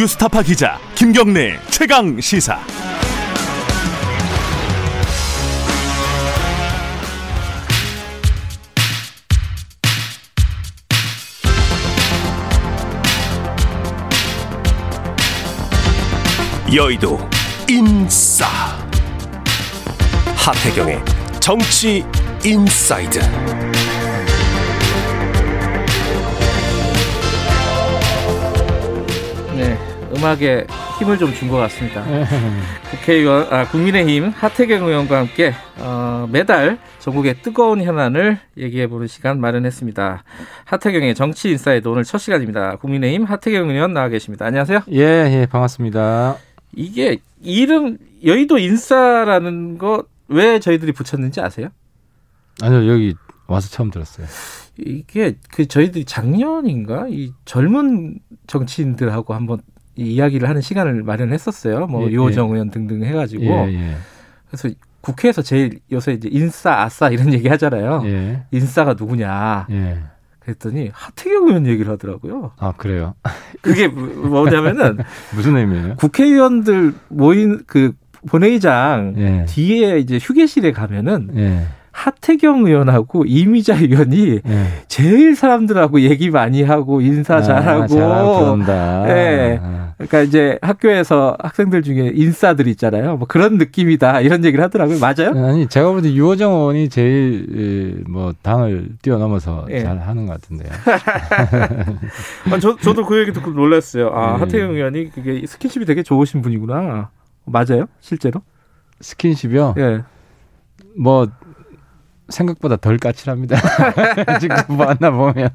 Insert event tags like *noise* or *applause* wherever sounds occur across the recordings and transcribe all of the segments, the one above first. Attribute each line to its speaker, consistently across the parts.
Speaker 1: 뉴스타파 기자 김경래 최강 시사. 여의도 인싸 하태경의 정치 인사이드.
Speaker 2: 음악에 힘을 좀 준 것 같습니다. 국회의원, 아, 국민의힘 하태경 의원과 함께 어, 매달 전국의 뜨거운 현안을 얘기해보는 시간 마련했습니다. 하태경의 정치 인사이드 오늘 첫 시간입니다. 국민의힘 하태경 의원 나와 계십니다. 안녕하세요.
Speaker 3: 예, 예, 반갑습니다.
Speaker 2: 이게 이름 여의도 인싸라는 거 왜 저희들이 붙였는지 아세요?
Speaker 3: 아니요, 여기 와서 처음 들었어요.
Speaker 2: 이게 그 저희들이 작년인가 이 젊은 정치인들하고 한번 이 이야기를 하는 시간을 마련했었어요. 뭐
Speaker 3: 예,
Speaker 2: 유호정 의원 등등 해가지고
Speaker 3: 예, 예.
Speaker 2: 그래서 국회에서 제일 요새 이제 인싸 아싸 이런 얘기 하잖아요.
Speaker 3: 예,
Speaker 2: 인싸가 누구냐
Speaker 3: 예.
Speaker 2: 그랬더니 하태경 의원 얘기를 하더라고요.
Speaker 3: 아, 그래요? *laughs*
Speaker 2: 그게 뭐냐면은 *laughs*
Speaker 3: 무슨 의미예요?
Speaker 2: 국회의원들 모인 그 본회의장
Speaker 3: 예.
Speaker 2: 뒤에 이제 휴게실에 가면은
Speaker 3: 예,
Speaker 2: 하태경 의원하고 이미자 의원이
Speaker 3: 예.
Speaker 2: 제일 사람들하고 얘기 많이 하고 인사
Speaker 3: 아,
Speaker 2: 잘하고
Speaker 3: 잘하고.
Speaker 2: 예.
Speaker 3: 아,
Speaker 2: 그러니까 이제 학교에서 학생들 중에 인싸들 있잖아요. 뭐 그런 느낌이다 이런 얘기를 하더라고요. 맞아요?
Speaker 3: 아니, 제가 볼 때 유호정 의원이 제일, 예, 뭐, 당을 뛰어넘어서
Speaker 2: 예.
Speaker 3: 잘 하는 것 같은데요. *laughs*
Speaker 2: 아, 저 저도 그 얘기 듣고 놀랐어요. 아
Speaker 3: 예.
Speaker 2: 하태경 의원이 그게 스킨십이 되게 좋으신 분이구나. 맞아요? 실제로?
Speaker 3: 스킨십이요?
Speaker 2: 예.
Speaker 3: 뭐, 생각보다 덜 까칠합니다. *laughs* 직접 만나보면.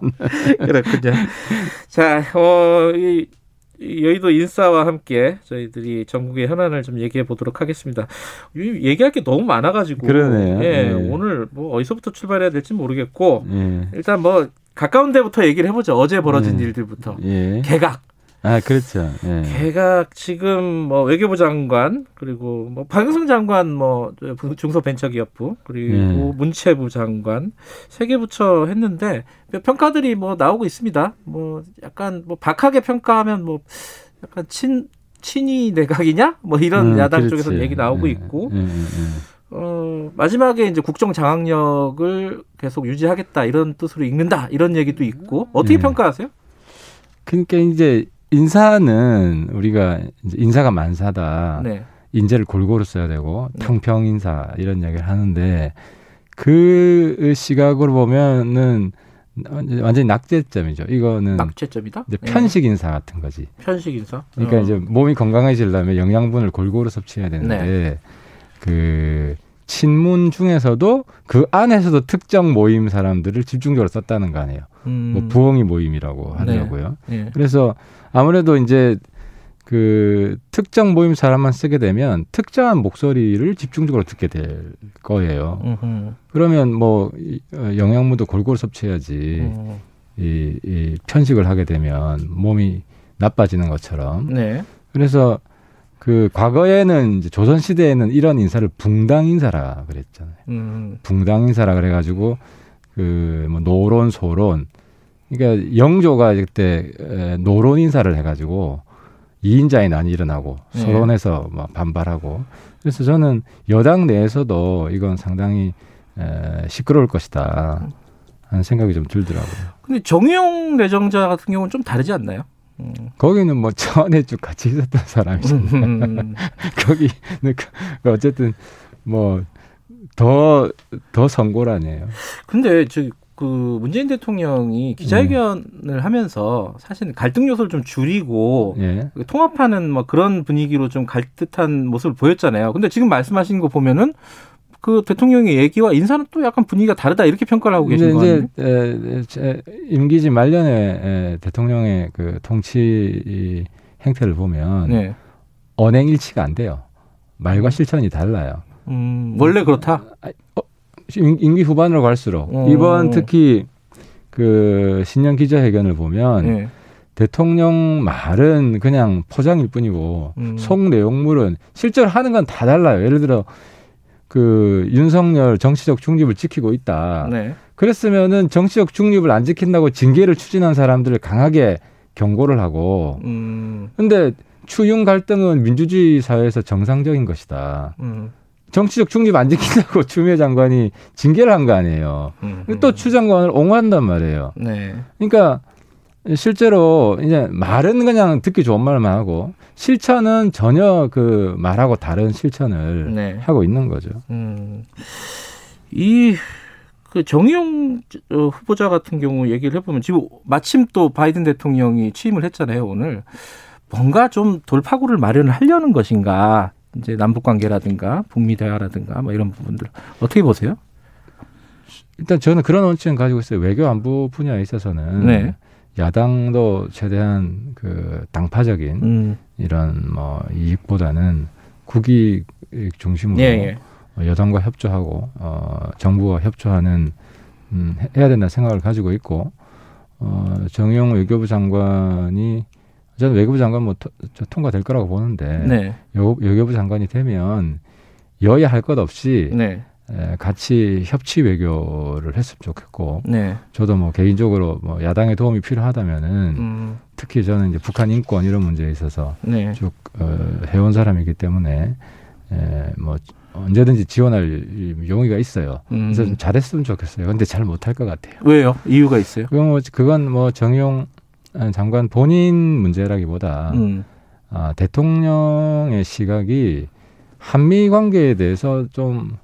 Speaker 2: 그렇군요. 자, 어, 이, 이 여의도 인싸와 함께 저희들이 전국의 현안을 좀 얘기해 보도록 하겠습니다. 이- 얘기할 게 너무 많아가지고.
Speaker 3: 그러네요.
Speaker 2: 예,
Speaker 3: 예.
Speaker 2: 오늘 뭐 어디서부터 출발해야 될지 모르겠고
Speaker 3: 예.
Speaker 2: 일단 뭐 가까운 데부터 얘기를 해보죠. 어제 벌어진
Speaker 3: 예.
Speaker 2: 일들부터.
Speaker 3: 예.
Speaker 2: 개각.
Speaker 3: 아, 그렇죠. 예.
Speaker 2: 개각 지금 뭐 외교부 장관 그리고 뭐 박영선 장관 뭐 중소벤처기업부 그리고
Speaker 3: 예.
Speaker 2: 문체부 장관 세 개 부처 했는데 평가들이 뭐 나오고 있습니다. 뭐 약간 뭐 박하게 평가하면 뭐 약간 친 친이 내각이냐 뭐 이런
Speaker 3: 음,
Speaker 2: 야당
Speaker 3: 그렇지.
Speaker 2: 쪽에서 얘기 나오고
Speaker 3: 예,
Speaker 2: 있고
Speaker 3: 예, 예, 예.
Speaker 2: 어 마지막에 이제 국정 장악력을 계속 유지하겠다 이런 뜻으로 읽는다 이런 얘기도 있고 어떻게
Speaker 3: 예.
Speaker 2: 평가하세요?
Speaker 3: 그러니까 이제 인사는 우리가 인사가 만사다.
Speaker 2: 네.
Speaker 3: 인재를 골고루 써야 되고
Speaker 2: 네.
Speaker 3: 탕평 인사 이런 이야기를 하는데 그 시각으로 보면은 완전히 낙제점이죠. 이거는
Speaker 2: 낙제점이다.
Speaker 3: 이제
Speaker 2: 예.
Speaker 3: 편식 인사 같은 거지.
Speaker 2: 편식 인사.
Speaker 3: 그러니까
Speaker 2: 어.
Speaker 3: 이제 몸이 건강해지려면 영양분을 골고루 섭취해야 되는데
Speaker 2: 네.
Speaker 3: 그 친문 중에서도 그 안에서도 특정 모임 사람들을 집중적으로 썼다는 거 아니에요.
Speaker 2: 음.
Speaker 3: 뭐 부엉이 모임이라고 하더라고요.
Speaker 2: 예.
Speaker 3: 그래서 아무래도 이제 그 특정 모임 사람만 쓰게 되면 특정한 목소리를 집중적으로 듣게 될 거예요.
Speaker 2: 음흠.
Speaker 3: 그러면 뭐 이, 어, 영양분도 골고루 섭취해야지
Speaker 2: 음.
Speaker 3: 이, 이 편식을 하게 되면 몸이 나빠지는 것처럼.
Speaker 2: 네.
Speaker 3: 그래서 그 과거에는 이제 조선 시대에는 이런 인사를 붕당 인사라 그랬잖아요.
Speaker 2: 음.
Speaker 3: 붕당 인사라 그래가지고 그 뭐 노론 소론 그러니까 영조가 그때 에, 노론 인사를 해가지고 이인좌의 난이 일어나고
Speaker 2: 네.
Speaker 3: 소론에서 막 반발하고 그래서 저는 여당 내에서도 이건 상당히 에, 시끄러울 것이다 하는 생각이 좀 들더라고요.
Speaker 2: 근데 정의용 내정자 같은 경우는 좀 다르지 않나요? 음.
Speaker 3: 거기는 뭐 전에 쭉 같이 있었던 사람이잖아요.
Speaker 2: 음. *laughs*
Speaker 3: 거기는 그- 어쨌든 뭐더더 선고라네요.
Speaker 2: 근데 저그 문재인 대통령이 기자회견을 하면서 사실 갈등 요소를 좀 줄이고
Speaker 3: 예.
Speaker 2: 통합하는 뭐 그런 분위기로 좀 갈 듯한 모습을 보였잖아요. 근데 지금 말씀하신 거 보면은 그 대통령의 얘기와 인사는 또 약간 분위기가 다르다 이렇게 평가를 하고 계신 거
Speaker 3: 근데
Speaker 2: 아니에요?
Speaker 3: 이제 임기지 말년에 에, 대통령의 그 통치 이 행태를 보면
Speaker 2: 네.
Speaker 3: 언행 일치가 안 돼요. 말과 실천이 달라요.
Speaker 2: 음, 원래 그렇다.
Speaker 3: 어, 임- 임기 후반으로 갈수록
Speaker 2: 어.
Speaker 3: 이번 특히 그 신년 기자회견을 보면
Speaker 2: 네.
Speaker 3: 대통령 말은 그냥 포장일 뿐이고
Speaker 2: 음.
Speaker 3: 속 내용물은 실제로 하는 건 다 달라요. 예를 들어 그 윤석열 정치적 중립을 지키고 있다.
Speaker 2: 네.
Speaker 3: 그랬으면은 정치적 중립을 안 지킨다고 징계를 추진한 사람들을 강하게 경고를 하고.
Speaker 2: 음,
Speaker 3: 근데 추윤 갈등은 민주주의 사회에서 정상적인 것이다.
Speaker 2: 음,
Speaker 3: 정치적 중립 안 지킨다고 *laughs* 추미애 장관이 징계를 한 거 아니에요.
Speaker 2: 음,
Speaker 3: 또추 장관을 옹호한단 말이에요.
Speaker 2: 네.
Speaker 3: 그러니까 실제로 이제 말은 그냥 듣기 좋은 말만 하고 실천은 전혀 그 말하고 다른 실천을
Speaker 2: 네.
Speaker 3: 하고 있는 거죠.
Speaker 2: 음, 이, 그 정의용 어, 후보자 같은 경우 얘기를 해보면 지금 마침 또 바이든 대통령이 취임을 했잖아요, 오늘. 뭔가 좀 돌파구를 마련을 하려는 것인가. 이제 남북 관계라든가 북미 대화라든가 뭐 이런 부분들 어떻게 보세요?
Speaker 3: 일단 저는 그런 원칙은 가지고 있어요. 외교 안보 분야에 있어서는
Speaker 2: 네.
Speaker 3: 야당도 최대한 그 당파적인
Speaker 2: 음,
Speaker 3: 이런 뭐 이익보다는 국익 중심으로
Speaker 2: 예, 예.
Speaker 3: 여당과 협조하고 어 정부와 협조하는 음 해- 해야 된다는 생각을 가지고 있고 어 정용 외교부 장관이 저는 외교부 장관 뭐 토- 저 통과될 거라고 보는데
Speaker 2: 네,
Speaker 3: 여, 외교부 장관이 되면 여야 할 것 없이
Speaker 2: 네,
Speaker 3: 에, 같이 협치 외교를 했으면 좋겠고
Speaker 2: 네.
Speaker 3: 저도 뭐 개인적으로 뭐 야당의 도움이 필요하다면은
Speaker 2: 음,
Speaker 3: 특히 저는 이제 북한 인권 이런 문제에 있어서
Speaker 2: 네.
Speaker 3: 쭉 어, 해온 사람이기 때문에 에, 뭐 언제든지 지원할 용의가 있어요.
Speaker 2: 음.
Speaker 3: 그래서 좀 잘했으면 좋겠어요. 근데 잘 못할 것 같아요.
Speaker 2: 왜요? 이유가 있어요?
Speaker 3: 그건 뭐, 그건 뭐 정용 장관 본인 문제라기보다
Speaker 2: 음,
Speaker 3: 아, 대통령의 시각이 한미 관계에 대해서 좀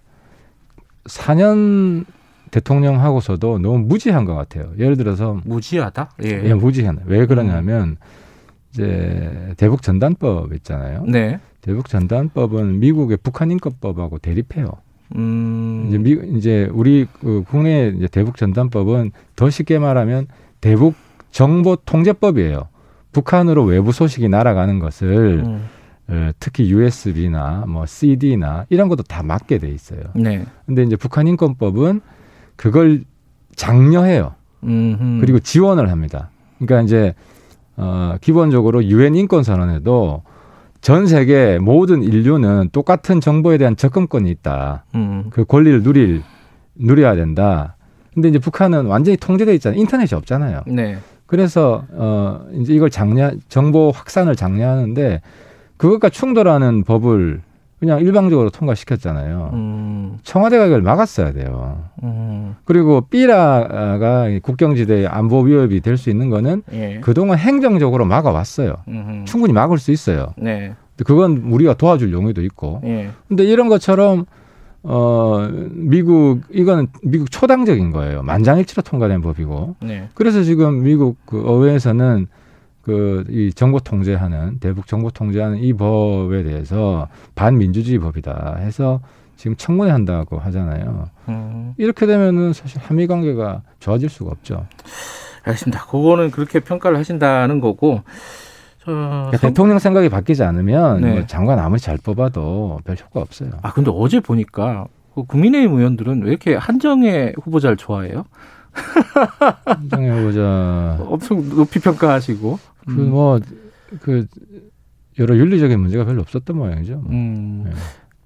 Speaker 3: 4년 대통령 하고서도 너무 무지한 것 같아요. 예를 들어서
Speaker 2: 무지하다? 예.
Speaker 3: 예, 무지한. 왜 그러냐면 이제 대북 전단법 있잖아요.
Speaker 2: 네.
Speaker 3: 대북 전단법은 미국의 북한 인권법하고 대립해요.
Speaker 2: 음,
Speaker 3: 이제 미 이제 우리 그 국내 이제 대북 전단법은 더 쉽게 말하면 대북 정보 통제법이에요. 북한으로 외부 소식이 날아가는 것을
Speaker 2: 음,
Speaker 3: 어, 특히 USB나 뭐 CD나 이런 것도 다 막게 돼 있어요.
Speaker 2: 네.
Speaker 3: 근데 이제 북한 인권법은 그걸 장려해요.
Speaker 2: 음,
Speaker 3: 그리고 지원을 합니다. 그러니까 이제 어 기본적으로 유엔 인권 선언에도 전 세계 모든 인류는 똑같은 정보에 대한 접근권이 있다.
Speaker 2: 음,
Speaker 3: 그 권리를 누릴 누려야 된다. 근데 이제 북한은 완전히 통제돼 있잖아요. 인터넷이 없잖아요.
Speaker 2: 네.
Speaker 3: 그래서 어 이제 이걸 장려 정보 확산을 장려하는데 그것과 충돌하는 법을 그냥 일방적으로 통과시켰잖아요.
Speaker 2: 음,
Speaker 3: 청와대가 이걸 막았어야 돼요.
Speaker 2: 음,
Speaker 3: 그리고 삐라가 국경지대 안보 위협이 될 수 있는 거는
Speaker 2: 예.
Speaker 3: 그동안 행정적으로 막아왔어요.
Speaker 2: 음,
Speaker 3: 충분히 막을 수 있어요.
Speaker 2: 네.
Speaker 3: 그건 우리가 도와줄 용의도 있고.
Speaker 2: 예.
Speaker 3: 근데 이런 것처럼 어 미국 이거는 미국 초당적인 거예요. 만장일치로 통과된 법이고.
Speaker 2: 네.
Speaker 3: 그래서 지금 미국 그 의회에서는 그 이 정보 통제하는 대북 정보 통제하는 이 법에 대해서 반민주주의 법이다 해서 지금 청문회 한다고 하잖아요.
Speaker 2: 음,
Speaker 3: 이렇게 되면은 사실 한미 관계가 좋아질 수가 없죠.
Speaker 2: 알겠습니다. 그거는 그렇게 평가를 하신다는 거고. 저,
Speaker 3: 그러니까
Speaker 2: 선-
Speaker 3: 대통령 생각이 바뀌지 않으면
Speaker 2: 네.
Speaker 3: 뭐 장관 아무리 잘 뽑아도 별 효과 없어요.
Speaker 2: 아 근데 어제 보니까 그 국민의힘 의원들은 왜 이렇게 한정혜 후보자를 좋아해요?
Speaker 3: 한정혜 후보자 *laughs*
Speaker 2: 엄청 높이 평가하시고. 음.
Speaker 3: 그뭐그 여러 윤리적인 문제가 별로 없었던 모양이죠. 뭐.
Speaker 2: 음,
Speaker 3: 네.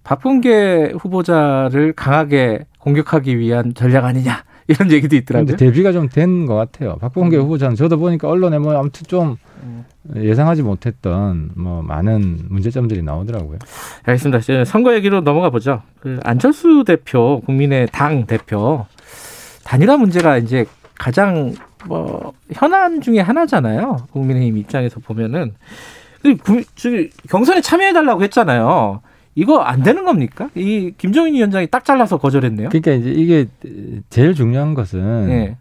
Speaker 2: 박범계 후보자를 강하게 공격하기 위한 전략 아니냐 *laughs* 이런 얘기도 있더라고요.
Speaker 3: 대비가 좀 된 것 같아요. 박봉계 후보자는 저도 보니까 언론에 뭐 아무튼 좀
Speaker 2: 음.
Speaker 3: 예상하지 못했던 뭐 많은 문제점들이 나오더라고요.
Speaker 2: 알겠습니다. 이제 선거 얘기로 넘어가 보죠. 그 안철수 대표, 국민의 당 대표 단일화 문제가 이제 가장 뭐 현안 중에 하나잖아요. 국민의힘 입장에서 보면은 경선에 참여해 달라고 했잖아요. 이거 안 되는 겁니까? 이 김종인 위원장이 딱 잘라서 거절했네요.
Speaker 3: 그러니까 이제 이게 제일 중요한 것은
Speaker 2: 예,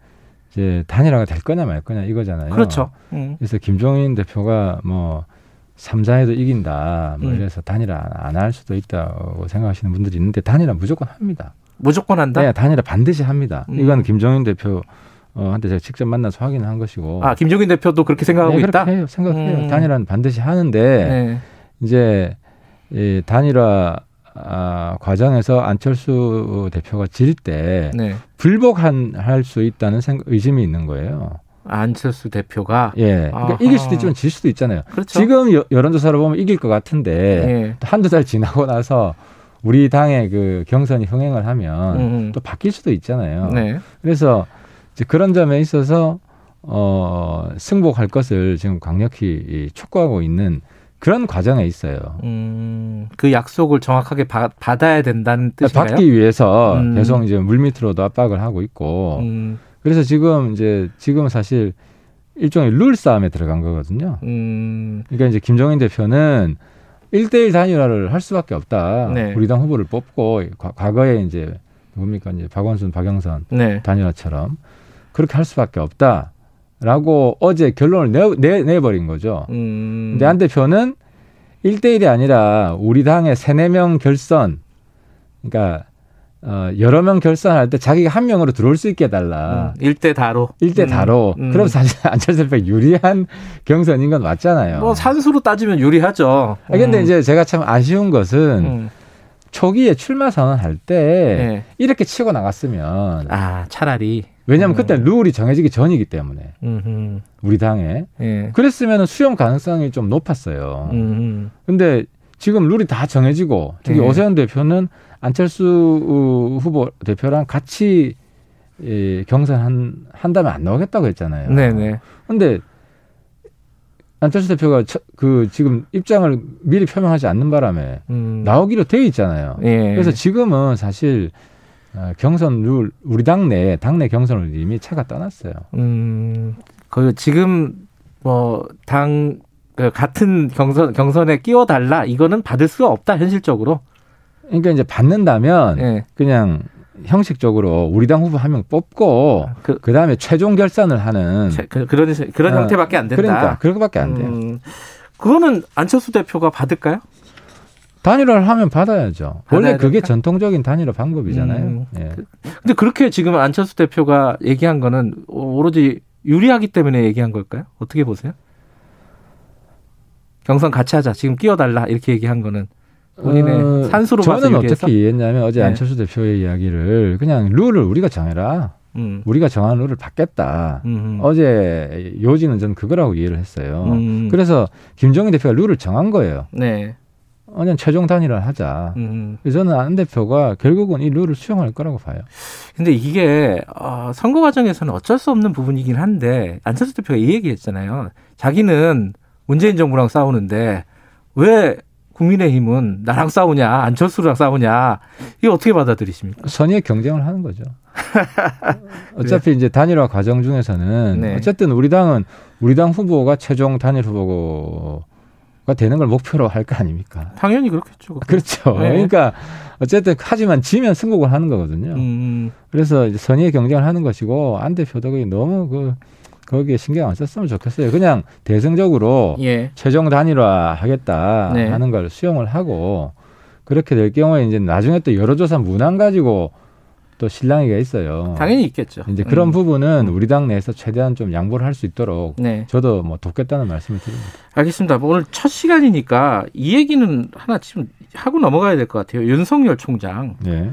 Speaker 3: 이제 단일화가 될 거냐 말 거냐 이거잖아요.
Speaker 2: 그렇죠. 음,
Speaker 3: 그래서 김종인 대표가 뭐 삼자에도 이긴다. 뭐
Speaker 2: 음.
Speaker 3: 이래서 단일화 안 할 수도 있다고 생각하시는 분들이 있는데 단일화 무조건 합니다.
Speaker 2: 무조건 한다.
Speaker 3: 네, 단일화 반드시 합니다.
Speaker 2: 음.
Speaker 3: 이건 김종인 대표 어, 한테 제가 직접 만나서 확인한 것이고.
Speaker 2: 아 김종인 대표도 그렇게 생각하고
Speaker 3: 네,
Speaker 2: 있다.
Speaker 3: 그렇게 해요. 생각해요.
Speaker 2: 음.
Speaker 3: 단일화는 반드시 하는데
Speaker 2: 네.
Speaker 3: 이제 이 단일화 아, 과정에서 안철수 대표가 질 때
Speaker 2: 네.
Speaker 3: 불복한 할 수 있다는 생각, 의심이 있는 거예요.
Speaker 2: 안철수 대표가
Speaker 3: 예, 그러니까
Speaker 2: 아하.
Speaker 3: 이길 수도 있지만 질 수도 있잖아요.
Speaker 2: 그렇죠.
Speaker 3: 지금 여, 여론조사로 보면 이길 것 같은데
Speaker 2: 예.
Speaker 3: 또 한두 달 지나고 나서 우리 당의 그 경선이 흥행을 하면
Speaker 2: 음.
Speaker 3: 또 바뀔 수도 있잖아요.
Speaker 2: 네.
Speaker 3: 그래서 이제 그런 점에 있어서 어, 승복할 것을 지금 강력히 촉구하고 있는 그런 과정에 있어요.
Speaker 2: 음, 그 약속을 정확하게 받, 아야 된다는 뜻인가요?
Speaker 3: 받기 위해서 음. 계속 이제 물밑으로도 압박을 하고 있고. 음. 그래서 지금 이제 지금 사실 일종의 룰 싸움에 들어간 거거든요. 음. 그러니까 이제 김정인 대표는 1대1 단일화를 할 수밖에 없다. 네. 우리 당 후보를 뽑고 과, 거에 이제 뭡니까 이제 박원순, 박영선 네. 단일화처럼 그렇게 할 수밖에 없다 라고 어제 결론을 내, 내, 내버린 거죠. 음. 근데 안 대표는 1대1이 아니라 우리 당의 3, 4명 결선 그러니까 어, 여러 명 결선할 때 자기가 한 명으로 들어올 수 있게 해달라.
Speaker 2: 음, 1대 다로.
Speaker 3: 1대 다로. 음, 음. 그럼 사실 안철수 대표 유리한 경선인 건 맞잖아요.
Speaker 2: 뭐 산수로 따지면 유리하죠.
Speaker 3: 아, 근데 음. 이제 제가 참 아쉬운 것은 음. 초기에 출마 선언할 때 네. 이렇게 치고 나갔으면.
Speaker 2: 아, 차라리.
Speaker 3: 왜냐하면 음. 그때 룰이 정해지기 전이기 때문에. 음흠. 우리 당에. 네. 그랬으면 수용 가능성이 좀 높았어요. 음흠. 근데 지금 룰이 다 정해지고 저기 네. 오세훈 대표는 안철수 후보 대표랑 같이 예, 경선 한다면 안 나오겠다고 했잖아요. 네네. 근데 안철수 대표가 처, 그 지금 입장을 미리 표명하지 않는 바람에 음. 나오기로 돼 있잖아요. 예. 그래서 지금은 사실 어, 경선 룰 우리 당내 당내 경선을 이미 차가 떠났어요. 음.
Speaker 2: 그 지금 뭐당 그 같은 경선 경선에 끼워 달라 이거는 받을 수가 없다 현실적으로.
Speaker 3: 그러니까 이제 받는다면 네. 그냥 형식적으로 우리 당 후보 한 명 뽑고 그, 그 다음에 최종 결산을 하는
Speaker 2: 그, 그런 그런 어, 형태밖에 안 된다.
Speaker 3: 그러니까 그렇게밖에 안 돼요. 음,
Speaker 2: 그거는 안철수 대표가 받을까요?
Speaker 3: 단일화를 하면 받아야죠. 원래 그게 될까? 전통적인 단일화 방법이잖아요. 음, 예.
Speaker 2: 근데 그렇게 지금 안철수 대표가 얘기한 거는 오로지 유리하기 때문에 얘기한 걸까요? 어떻게 보세요? 경선 같이 하자. 지금 끼워달라. 이렇게 얘기한 거는. 본인의 어, 산수로
Speaker 3: 저는 어떻게 이해했냐면 어제 네. 안철수 대표의 이야기를 그냥 룰을 우리가 정해라. 음. 우리가 정한 룰을 받겠다. 음흠. 어제 요지는 저는 그거라고 이해를 했어요. 음. 그래서 김정인 대표가 룰을 정한 거예요. 네. 그냥 최종 단일화를 하자. 음. 그래서 저는 안 대표가 결국은 이 룰을 수용할 거라고 봐요.
Speaker 2: 근데 이게 어, 선거 과정에서는 어쩔 수 없는 부분이긴 한데 안철수 대표가 이 얘기했잖아요. 자기는 문재인 정부랑 싸우는데 왜 국민의힘은 나랑 싸우냐, 안철수랑 싸우냐, 이거 어떻게 받아들이십니까?
Speaker 3: 선의의 경쟁을 하는 거죠. *laughs* 어차피 이제 단일화 과정 중에서는 네. 어쨌든 우리 당은 우리 당 후보가 최종 단일 후보 가 되는 걸 목표로 할 거 아닙니까?
Speaker 2: 당연히 그렇겠죠.
Speaker 3: 그렇죠. 네. 그러니까 어쨌든 하지만 지면 승복을 하는 거거든요. 음. 그래서 선의의 경쟁을 하는 것이고 안 대표도 너무 그 거기에 신경 안 썼으면 좋겠어요. 그냥 대승적으로 예. 최종 단일화 하겠다 네. 하는 걸 수용을 하고 그렇게 될 경우에 이제 나중에 또 여론조사 문안 가지고 또 신랑이가 있어요.
Speaker 2: 당연히 있겠죠.
Speaker 3: 이제 그런 음. 부분은 우리 당 내에서 최대한 좀 양보를 할 수 있도록 네. 저도 뭐 돕겠다는 말씀을 드립니다.
Speaker 2: 알겠습니다. 뭐 오늘 첫 시간이니까 이 얘기는 하나 지금 하고 넘어가야 될 것 같아요. 윤석열 총장. 네.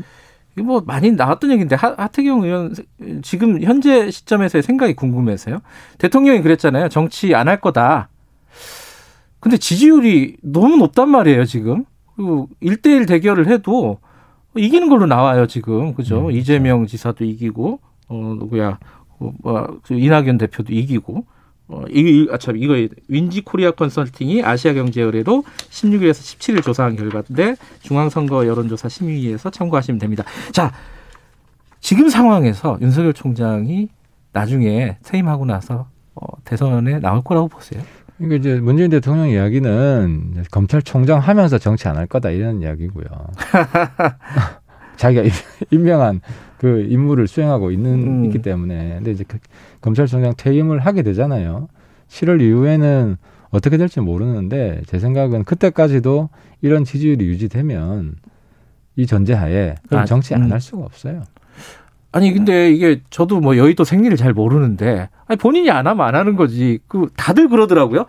Speaker 2: 이거 뭐 많이 나왔던 얘기인데 하, 하태경 의원 지금 현재 시점에서의 생각이 궁금해서요. 대통령이 그랬잖아요. 정치 안 할 거다. 근데 지지율이 너무 높단 말이에요, 지금. 그리고 1대1 대결을 해도 이기는 걸로 나와요, 지금. 그죠? 음, 이재명 지사도 이기고, 어, 누구야, 어, 뭐, 그 이낙연 대표도 이기고. 어, 이, 아, 참, 이거, 윈지 코리아 컨설팅이 아시아 경제 의뢰로 16일에서 17일 조사한 결과인데 중앙선거 여론조사 심의위에서 참고하시면 됩니다. 자, 지금 상황에서 윤석열 총장이 나중에 퇴임하고 나서 어, 대선에 나올 거라고 보세요?
Speaker 3: 그러니까 이제 문재인 대통령 이야기는 검찰총장 하면서 정치 안 할 거다 이런 이야기고요. *laughs* 자기가 임명한 그 임무를 수행하고 있는 음. 있기 때문에 근데 이제 그 검찰총장 퇴임을 하게 되잖아요. 7월 이후에는 어떻게 될지 모르는데 제 생각은 그때까지도 이런 지지율이 유지되면 이 전제하에 그럼 아, 정치 안할 음. 수가 없어요.
Speaker 2: 아니 근데 이게 저도 뭐 여의도 생리를 잘 모르는데 아니 본인이 안 하면 안 하는 거지. 그 다들 그러더라고요.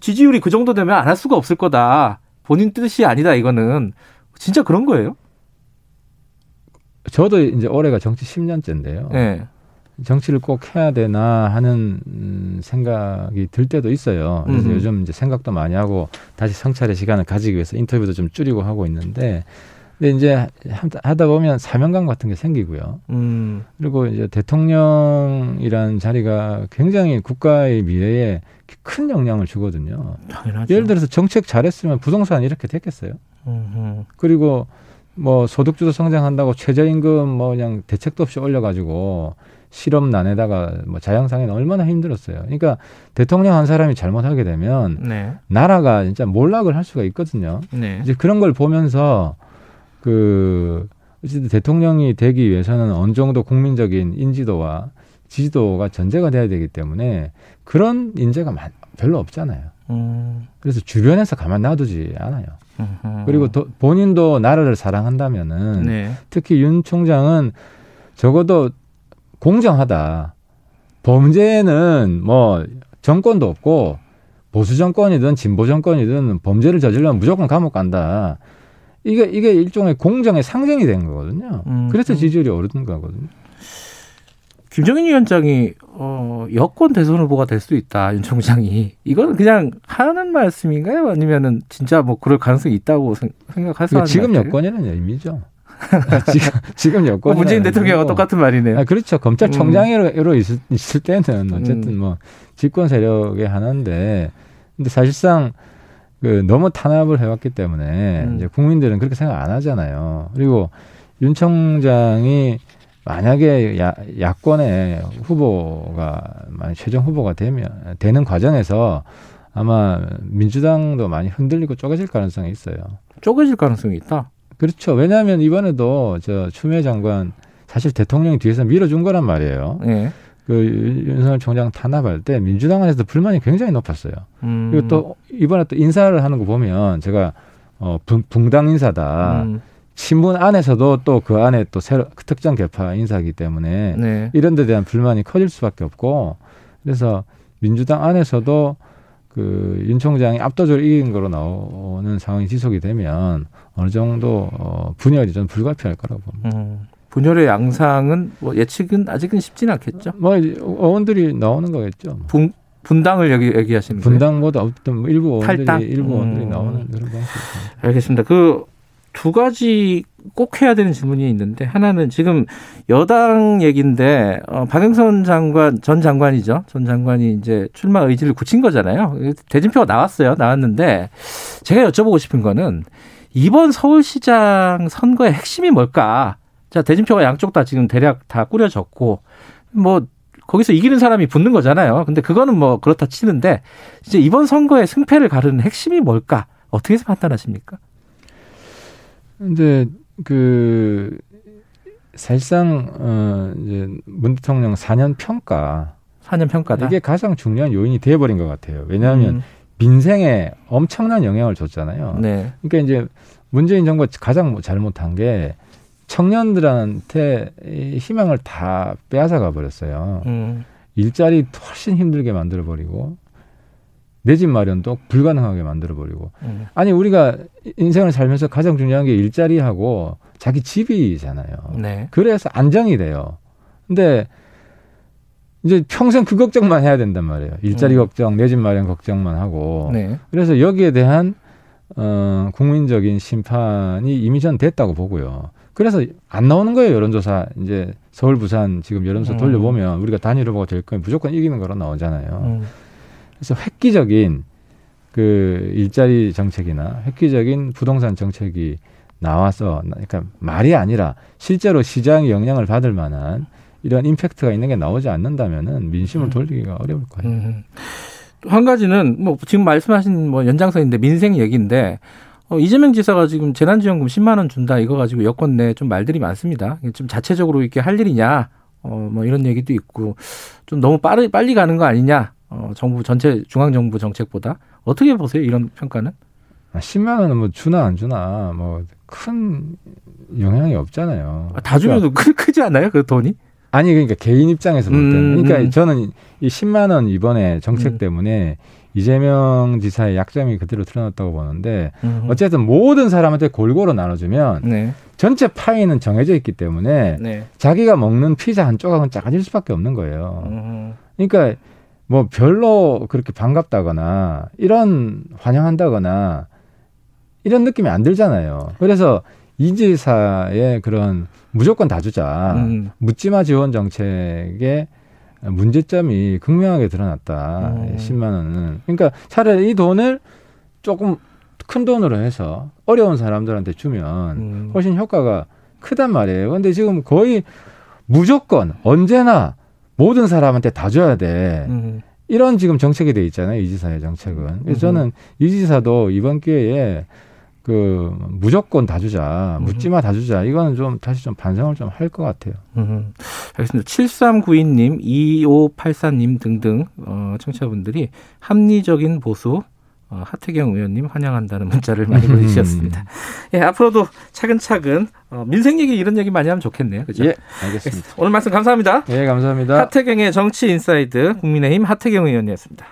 Speaker 2: 지지율이 그 정도 되면 안 할 수가 없을 거다. 본인 뜻이 아니다 이거는 진짜 그런 거예요?
Speaker 3: 저도 이제 올해가 정치 10년째인데요. 네. 정치를 꼭 해야 되나 하는 음, 생각이 들 때도 있어요. 그래서 음흠. 요즘 이제 생각도 많이 하고 다시 성찰의 시간을 가지기 위해서 인터뷰도 좀 줄이고 하고 있는데 근데 이제 하다 보면 사명감 같은 게 생기고요. 음. 그리고 이제 대통령이라는 자리가 굉장히 국가의 미래에 큰 영향을 주거든요.
Speaker 2: 당연하죠.
Speaker 3: 예를 들어서 정책 잘했으면 부동산 이렇게 됐겠어요. 음흠. 그리고 뭐 소득주도 성장한다고 최저임금 뭐 그냥 대책도 없이 올려가지고 실업난에다가 뭐 자영상에는 얼마나 힘들었어요. 그러니까 대통령 한 사람이 잘못하게 되면 네. 나라가 진짜 몰락을 할 수가 있거든요. 네. 이제 그런 걸 보면서 그 어쨌든 대통령이 되기 위해서는 어느 정도 국민적인 인지도와 지지도가 전제가 돼야 되기 때문에 그런 인재가 별로 없잖아요. 음. 그래서 주변에서 가만 놔두지 않아요. 음흠. 그리고 도, 본인도 나라를 사랑한다면은 네. 특히 윤 총장은 적어도 공정하다. 범죄는 뭐 정권도 없고 보수 정권이든 진보 정권이든 범죄를 저지르면 무조건 감옥 간다. 이게 이게 일종의 공정의 상징이 된 거거든요. 음, 그래서 음. 지지율이 오르는 거거든요.
Speaker 2: 김정인 위원장이 어, 여권 대선 후보가 될 수도 있다 윤 총장이 이거는 그냥 하는 말씀인가요? 아니면은 진짜 뭐 그럴 가능성이 있다고 생각하세요?
Speaker 3: 지금 여권이라는 의미죠. *laughs* *laughs* 지금 지금 여권
Speaker 2: 어, 문재인 대통령과 똑같은 말이네요.
Speaker 3: 아, 그렇죠. 검찰총장으로 음. 있을, 있을 때는 어쨌든 음. 뭐 집권 세력의 하나인데 근데 사실상 그 너무 탄압을 해왔기 때문에 음. 이제 국민들은 그렇게 생각 안 하잖아요. 그리고 윤 총장이 만약에 야, 야권의 후보가 만약 최종 후보가 되면 되는 과정에서 아마 민주당도 많이 흔들리고 쪼개질 가능성이 있어요.
Speaker 2: 쪼개질 가능성이 있다.
Speaker 3: 그렇죠. 왜냐하면 이번에도 저 추미애 장관 사실 대통령이 뒤에서 밀어준 거란 말이에요. 네. 그 윤석열 총장 탄압할 때 민주당 안에서 불만이 굉장히 높았어요. 음. 그리고 또 이번에 또 인사를 하는 거 보면 제가 어 붕 당 인사다. 음. 신문 안에서도 또 그 안에 또 새로 그 특정 계파 인사이기 때문에 네. 이런 데 대한 불만이 커질 수밖에 없고 그래서 민주당 안에서도 그 윤 총장이 압도적으로 이긴 거로 나오는 상황이 지속이 되면 어느 정도 어, 분열이 좀 불가피할 거라고 봅니다. 음.
Speaker 2: 분열의 양상은 뭐 예측은 아직은 쉽지는 않겠죠.
Speaker 3: 뭐 어원들이 나오는 거겠죠. 뭐.
Speaker 2: 분, 분당을 여기 얘기하시는
Speaker 3: 거예요? 분당보다 어떤 뭐 일부 어원들이 탈당? 일부 어원들이 음. 나오는 그런 방식.
Speaker 2: 알겠습니다. 그 두 가지 꼭 해야 되는 질문이 있는데 하나는 지금 여당 얘기인데 어, 박영선 장관 전 장관이죠. 전 장관이 이제 출마 의지를 굳힌 거잖아요. 대진표가 나왔어요. 나왔는데 제가 여쭤보고 싶은 거는 이번 서울시장 선거의 핵심이 뭘까? 자, 대진표가 양쪽 다 지금 대략 다 꾸려졌고, 뭐, 거기서 이기는 사람이 붙는 거잖아요. 근데 그거는 뭐 그렇다 치는데, 이제 이번 선거의 승패를 가르는 핵심이 뭘까? 어떻게 해서 판단하십니까?
Speaker 3: 이제 그, 사실상, 어, 이제 문 대통령 4년 평가.
Speaker 2: 4년 평가다.
Speaker 3: 이게 가장 중요한 요인이 돼 버린 것 같아요. 왜냐하면 음. 민생에 엄청난 영향을 줬잖아요. 네. 그러니까 이제 문재인 정부가 가장 잘못한 게 청년들한테 희망을 다 빼앗아가 버렸어요. 음. 일자리 훨씬 힘들게 만들어 버리고 내 집 마련도 불가능하게 만들어 버리고 음. 아니 우리가 인생을 살면서 가장 중요한 게 일자리하고 자기 집이잖아요. 네. 그래서 안정이 돼요. 근데 이제 평생 그 걱정만 해야 된단 말이에요. 일자리 음. 걱정, 내 집 마련 걱정만 하고. 네. 그래서 여기에 대한 어, 국민적인 심판이 이미 전 됐다고 보고요. 그래서 안 나오는 거예요, 여론조사. 이제 서울, 부산 지금 여론조사 음. 돌려보면 우리가 단일 후보가 될 거면 무조건 이기는 거로 나오잖아요. 음. 그래서 획기적인 그 일자리 정책이나 획기적인 부동산 정책이 나와서 그러니까 말이 아니라 실제로 시장이 영향을 받을 만한 이런 임팩트가 있는 게 나오지 않는다면은 민심을 음. 돌리기가 어려울 거예요. 음.
Speaker 2: 한 가지는 뭐 지금 말씀하신 뭐 연장선인데 민생 얘기인데 어, 이재명 지사가 지금 재난지원금 10만 원 준다 이거 가지고 여권 내 좀 말들이 많습니다. 좀 자체적으로 이렇게 할 일이냐, 어, 뭐 이런 얘기도 있고 좀 너무 빠르 빨리 가는 거 아니냐, 어, 정부 전체 중앙 정부 정책보다 어떻게 보세요 이런 평가는?
Speaker 3: 10만 아, 원은 뭐 주나 안 주나 뭐 큰 영향이 없잖아요.
Speaker 2: 아, 다 주면도 그러니까, 크지 않아요 그 돈이?
Speaker 3: 아니 그러니까 개인 입장에서 볼 때는 음, 그러니까 음. 저는 이 10만 원 이번에 정책 음. 때문에 이재명 지사의 약점이 그대로 드러났다고 보는데 음. 어쨌든 모든 사람한테 골고루 나눠주면 네. 전체 파이는 정해져 있기 때문에 네. 자기가 먹는 피자 한 조각은 작아질 수밖에 없는 거예요. 음. 그러니까 뭐 별로 그렇게 반갑다거나 이런 환영한다거나 이런 느낌이 안 들잖아요. 그래서 이 지사의 그런 무조건 다 주자
Speaker 2: 음.
Speaker 3: 묻지마 지원 정책의 문제점이 극명하게 드러났다.
Speaker 2: 음.
Speaker 3: 10만 원은. 그러니까 차라리 이 돈을 조금 큰 돈으로 해서 어려운 사람들한테 주면
Speaker 2: 음.
Speaker 3: 훨씬 효과가 크단 말이에요. 근데 지금 거의 무조건 언제나 모든 사람한테 다 줘야 돼.
Speaker 2: 음.
Speaker 3: 이런 지금 정책이 돼 있잖아요. 이 지사의 정책은. 그래서 저는 이 지사도 이번 기회에 그 무조건 다 주자, 묻지마 다 주자. 이거는 좀 다시 좀 반성을 좀 할 것 같아요.
Speaker 2: 음, 알겠습니다. 7392님, 2584님 등등 어, 청취자분들이 합리적인 보수 어, 하태경 의원님 환영한다는 문자를 많이 보내주셨습니다. 예, 앞으로도 차근차근 어, 민생 얘기 이런 얘기 많이 하면 좋겠네요. 그죠?
Speaker 3: 예, 알겠습니다.
Speaker 2: 오늘 말씀 감사합니다.
Speaker 3: 예, 감사합니다.
Speaker 2: 하태경의 정치 인사이드 국민의힘 하태경 의원이었습니다.